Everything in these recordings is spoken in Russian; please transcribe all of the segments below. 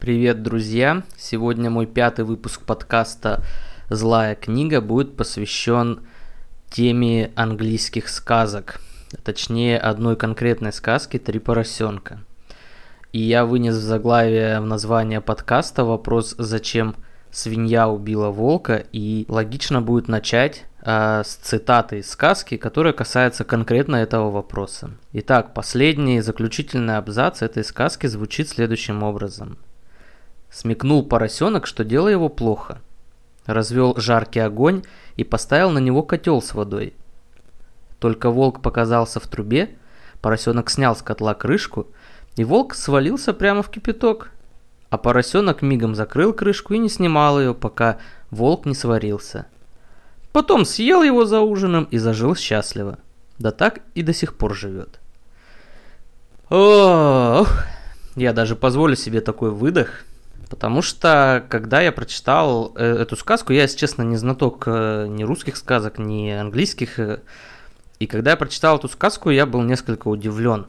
Привет, друзья! Сегодня мой пятый выпуск подкаста «Злая книга» будет посвящен теме английских сказок, точнее одной конкретной сказки «Три поросенка». И я вынес в заглавие в название подкаста вопрос «Зачем свинья убила волка?» и логично будет начать э, с цитаты из сказки, которая касается конкретно этого вопроса. Итак, последний заключительный абзац этой сказки звучит следующим образом – Смекнул поросенок, что дело его плохо. Развел жаркий огонь и поставил на него котел с водой. Только волк показался в трубе, поросенок снял с котла крышку, и волк свалился прямо в кипяток. А поросенок мигом закрыл крышку и не снимал ее, пока волк не сварился. Потом съел его за ужином и зажил счастливо. Да так и до сих пор живет. Ох, я даже позволю себе такой выдох – Потому что, когда я прочитал э, эту сказку, я, если честно, не знаток э, ни русских сказок, ни английских. Э, и когда я прочитал эту сказку, я был несколько удивлен.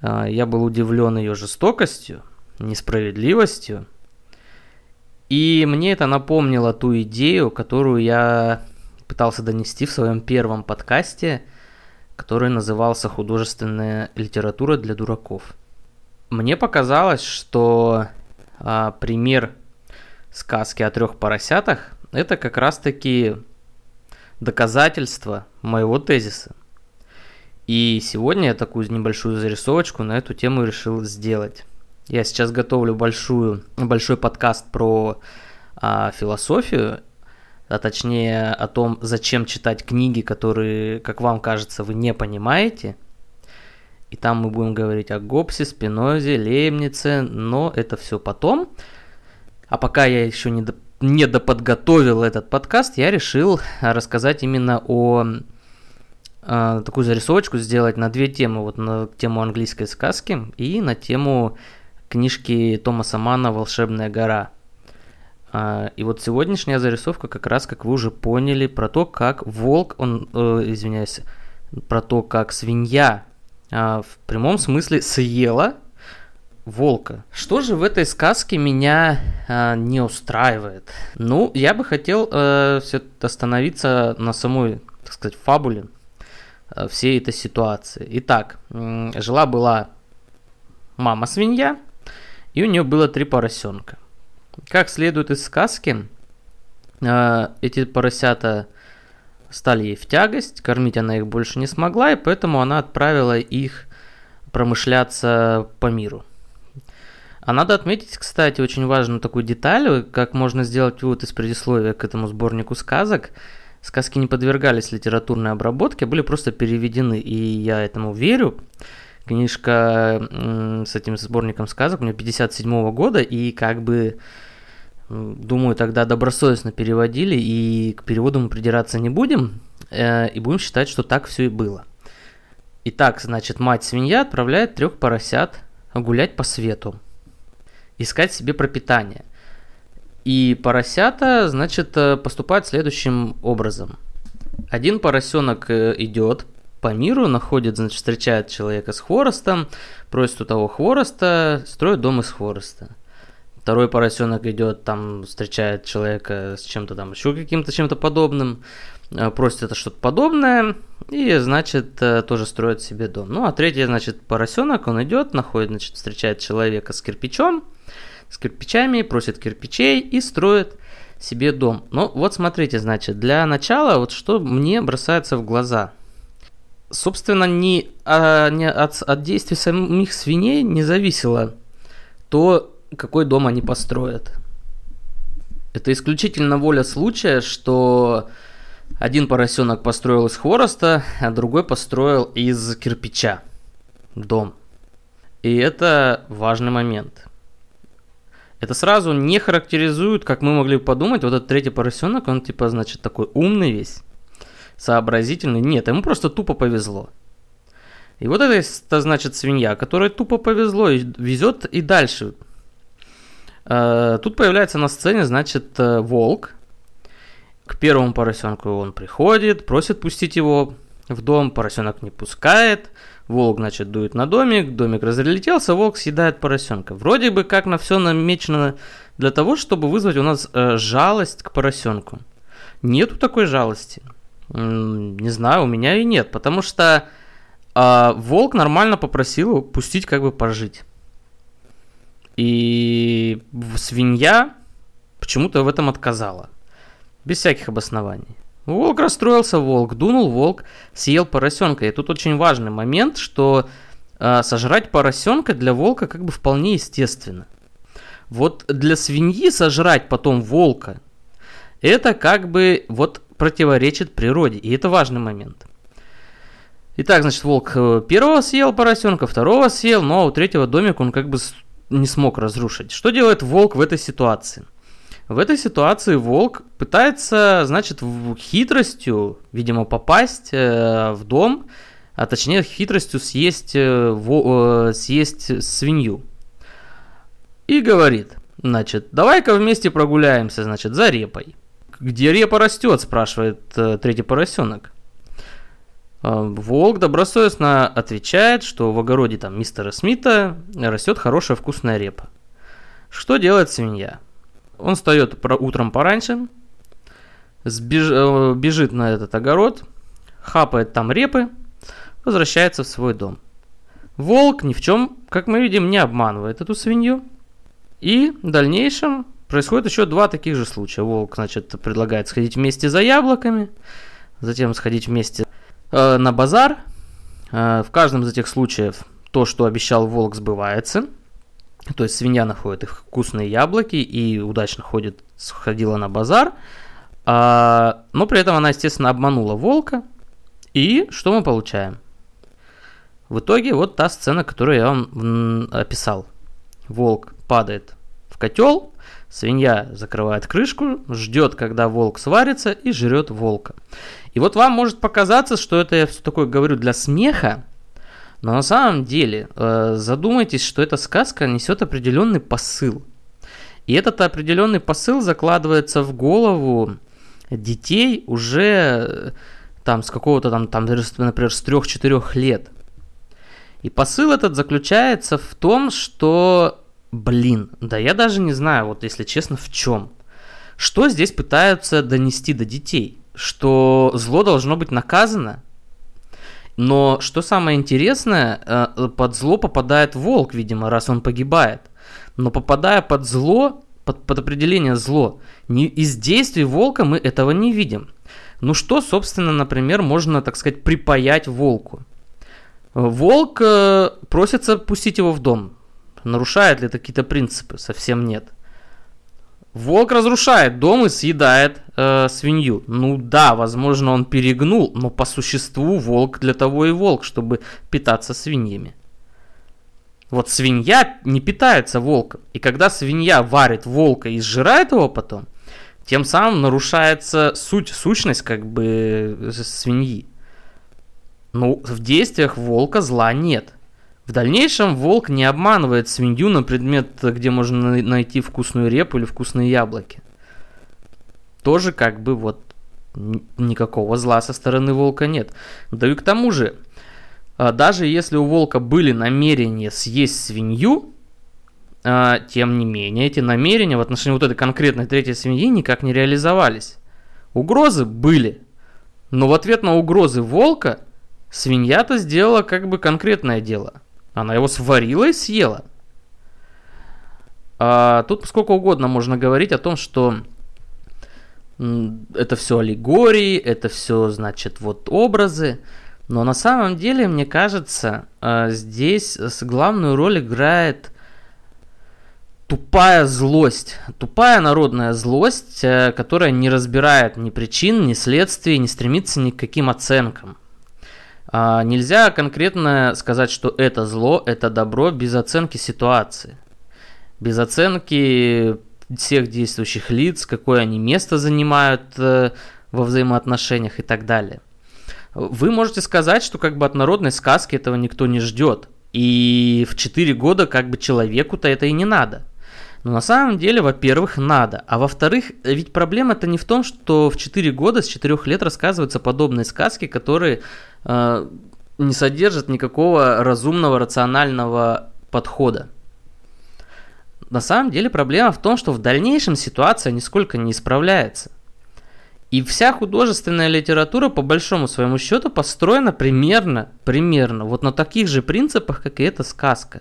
Я был удивлен ее жестокостью, несправедливостью. И мне это напомнило ту идею, которую я пытался донести в своем первом подкасте, который назывался «Художественная литература для дураков». Мне показалось, что а, пример сказки о трех поросятах, это как раз-таки доказательство моего тезиса. И сегодня я такую небольшую зарисовочку на эту тему решил сделать. Я сейчас готовлю большую, большой подкаст про а, философию, а точнее о том, зачем читать книги, которые, как вам кажется, вы не понимаете – и там мы будем говорить о Гоббсе, Спинозе, Лейбнице, но это все потом. А пока я еще не, до, не доподготовил этот подкаст, я решил рассказать именно о э, такую зарисовочку сделать на две темы. Вот на тему английской сказки и на тему книжки Томаса Мана «Волшебная гора». А, и вот сегодняшняя зарисовка как раз, как вы уже поняли, про то, как волк, он, э, извиняюсь, про то, как свинья а, в прямом смысле съела волка. Что же в этой сказке меня а, не устраивает? Ну, я бы хотел а, все остановиться на самой, так сказать, фабуле а, всей этой ситуации. Итак, жила-была мама свинья, и у нее было три поросенка. Как следует из сказки, а, эти поросята стали ей в тягость, кормить она их больше не смогла, и поэтому она отправила их промышляться по миру. А надо отметить, кстати, очень важную такую деталь, как можно сделать вывод из предисловия к этому сборнику сказок. Сказки не подвергались литературной обработке, а были просто переведены, и я этому верю. Книжка с этим сборником сказок у меня 57 года, и как бы Думаю, тогда добросовестно переводили, и к переводу мы придираться не будем, э, и будем считать, что так все и было. Итак, значит, мать-свинья отправляет трех поросят гулять по свету, искать себе пропитание. И поросята, значит, э, поступают следующим образом. Один поросенок э, идет по миру, находит, значит, встречает человека с хворостом, просит у того хвороста, строит дом из хвороста. Второй поросенок идет, там встречает человека с чем-то там еще каким-то чем-то подобным, э, просит это что-то подобное, и, значит, э, тоже строит себе дом. Ну, а третий, значит, поросенок, он идет, находит, значит, встречает человека с кирпичом, с кирпичами, просит кирпичей и строит себе дом. Ну, вот смотрите, значит, для начала, вот что мне бросается в глаза. Собственно, не, а, не от, от действий самих свиней не зависело то, какой дом они построят. Это исключительно воля случая, что один поросенок построил из хвороста, а другой построил из кирпича дом. И это важный момент. Это сразу не характеризует, как мы могли подумать, вот этот третий поросенок, он типа, значит, такой умный весь, сообразительный. Нет, ему просто тупо повезло. И вот это, значит свинья, которой тупо повезло и везет и дальше тут появляется на сцене, значит, э, волк. К первому поросенку он приходит, просит пустить его в дом, поросенок не пускает, волк, значит, дует на домик, домик разлетелся, волк съедает поросенка. Вроде бы как на все намечено для того, чтобы вызвать у нас э, жалость к поросенку. Нету такой жалости. Не знаю, у меня и нет, потому что э, волк нормально попросил пустить как бы пожить. И свинья почему-то в этом отказала. Без всяких обоснований. Волк расстроился, волк дунул, волк съел поросенка. И тут очень важный момент, что э, сожрать поросенка для волка как бы вполне естественно. Вот для свиньи сожрать потом волка, это как бы вот противоречит природе. И это важный момент. Итак, значит, волк э, первого съел поросенка, второго съел, но у третьего домик он как бы не смог разрушить. Что делает волк в этой ситуации? В этой ситуации волк пытается, значит, хитростью, видимо, попасть э, в дом, а точнее хитростью съесть, э, э, съесть свинью. И говорит, значит, давай-ка вместе прогуляемся, значит, за репой. Где репа растет, спрашивает третий поросенок. Э, волк добросовестно отвечает, что в огороде там мистера Смита растет хорошая вкусная репа. Что делает свинья? Он встает утром пораньше, сбеж... Э, бежит на этот огород, хапает там репы, возвращается в свой дом. Волк ни в чем, как мы видим, не обманывает эту свинью. И в дальнейшем происходит еще два таких же случая. Волк, значит, предлагает сходить вместе за яблоками, затем сходить вместе э, на базар. Э, в каждом из этих случаев то, что обещал волк, сбывается. То есть свинья находит их вкусные яблоки и удачно ходит, сходила на базар. А, но при этом она, естественно, обманула волка. И что мы получаем? В итоге вот та сцена, которую я вам описал. Волк падает в котел, свинья закрывает крышку, ждет, когда волк сварится и жрет волка. И вот вам может показаться, что это я все такое говорю для смеха, но на самом деле э, задумайтесь, что эта сказка несет определенный посыл. И этот определенный посыл закладывается в голову детей уже э, там с какого-то там, там например, с 3-4 лет. И посыл этот заключается в том, что, блин, да я даже не знаю, вот если честно, в чем. Что здесь пытаются донести до детей? Что зло должно быть наказано? Но что самое интересное, э, под зло попадает волк, видимо, раз он погибает. Но попадая под зло, под, под определение зло, не, из действий волка мы этого не видим. Ну что, собственно, например, можно, так сказать, припаять волку? Волк э, просится пустить его в дом. Нарушает ли это какие-то принципы? Совсем нет. Волк разрушает дом и съедает э, свинью. Ну да, возможно, он перегнул, но по существу волк для того и волк, чтобы питаться свиньями. Вот свинья не питается волком. И когда свинья варит волка и сжирает его потом, тем самым нарушается суть, сущность как бы э, свиньи. Ну, в действиях волка зла нет. В дальнейшем волк не обманывает свинью на предмет, где можно найти вкусную репу или вкусные яблоки. Тоже как бы вот никакого зла со стороны волка нет. Да и к тому же, а, даже если у волка были намерения съесть свинью, а, тем не менее, эти намерения в отношении вот этой конкретной третьей свиньи никак не реализовались. Угрозы были, но в ответ на угрозы волка свинья-то сделала как бы конкретное дело – она его сварила и съела. А тут сколько угодно можно говорить о том, что это все аллегории, это все, значит, вот образы. Но на самом деле, мне кажется, а, здесь главную роль играет тупая злость. Тупая народная злость, э, которая не разбирает ни причин, ни следствий, не стремится ни к каким оценкам. А, нельзя конкретно сказать, что это зло, это добро без оценки ситуации. Без оценки всех действующих лиц, какое они место занимают э, во взаимоотношениях и так далее. Вы можете сказать, что как бы от народной сказки этого никто не ждет. И в 4 года как бы человеку-то это и не надо. Но на самом деле, во-первых, надо. А во-вторых, ведь проблема-то не в том, что в 4 года, с 4 лет рассказываются подобные сказки, которые э, не содержат никакого разумного, рационального подхода. На самом деле проблема в том, что в дальнейшем ситуация нисколько не исправляется. И вся художественная литература, по большому своему счету, построена примерно, примерно, вот на таких же принципах, как и эта сказка.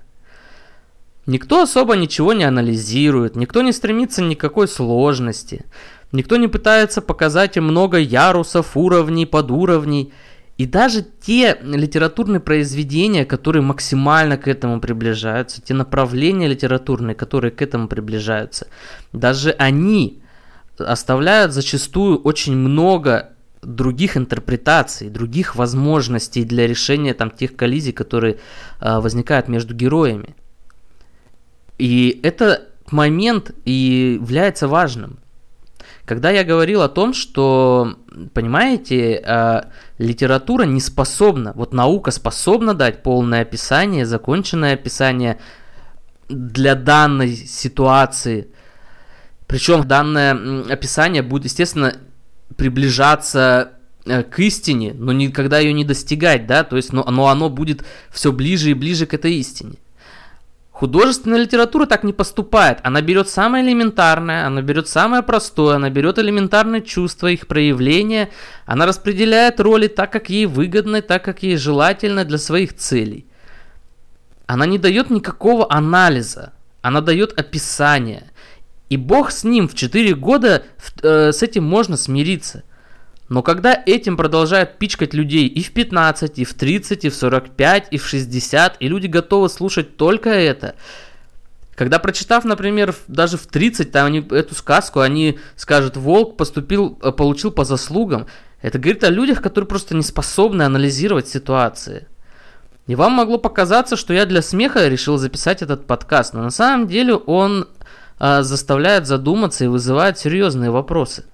Никто особо ничего не анализирует, никто не стремится ни к никакой сложности, никто не пытается показать им много ярусов, уровней, подуровней. И даже те литературные произведения, которые максимально к этому приближаются, те направления литературные, которые к этому приближаются, даже они оставляют зачастую очень много других интерпретаций, других возможностей для решения там тех коллизий, которые э, возникают между героями. И это момент и является важным. Когда я говорил о том, что, понимаете, э, литература не способна, вот наука способна дать полное описание, законченное описание для данной ситуации, причем данное описание будет, естественно, приближаться э, к истине, но никогда ее не достигать, да, то есть, но оно будет все ближе и ближе к этой истине. Художественная литература так не поступает. Она берет самое элементарное, она берет самое простое, она берет элементарные чувства, их проявления, она распределяет роли так, как ей выгодно, так, как ей желательно для своих целей. Она не дает никакого анализа, она дает описание. И Бог с ним в 4 года э, с этим можно смириться. Но когда этим продолжают пичкать людей и в 15, и в 30, и в 45, и в 60, и люди готовы слушать только это, когда прочитав, например, даже в 30, там они, эту сказку, они скажут, волк поступил, э, получил по заслугам, это говорит о людях, которые просто не способны анализировать ситуации. И вам могло показаться, что я для смеха решил записать этот подкаст, но на самом деле он а, заставляет задуматься и вызывает серьезные вопросы.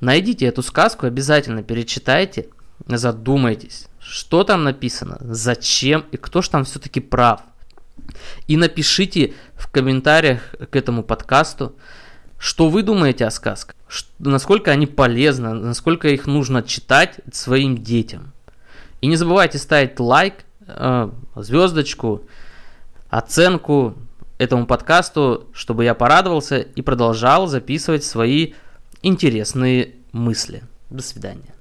Найдите эту сказку, обязательно перечитайте, задумайтесь, что там написано, зачем и кто же там все-таки прав. И напишите в комментариях к этому подкасту, что вы думаете о сказках, насколько они полезны, насколько их нужно читать своим детям. И не забывайте ставить лайк, а, звездочку, оценку, этому подкасту, чтобы я порадовался и продолжал записывать свои интересные мысли. До свидания.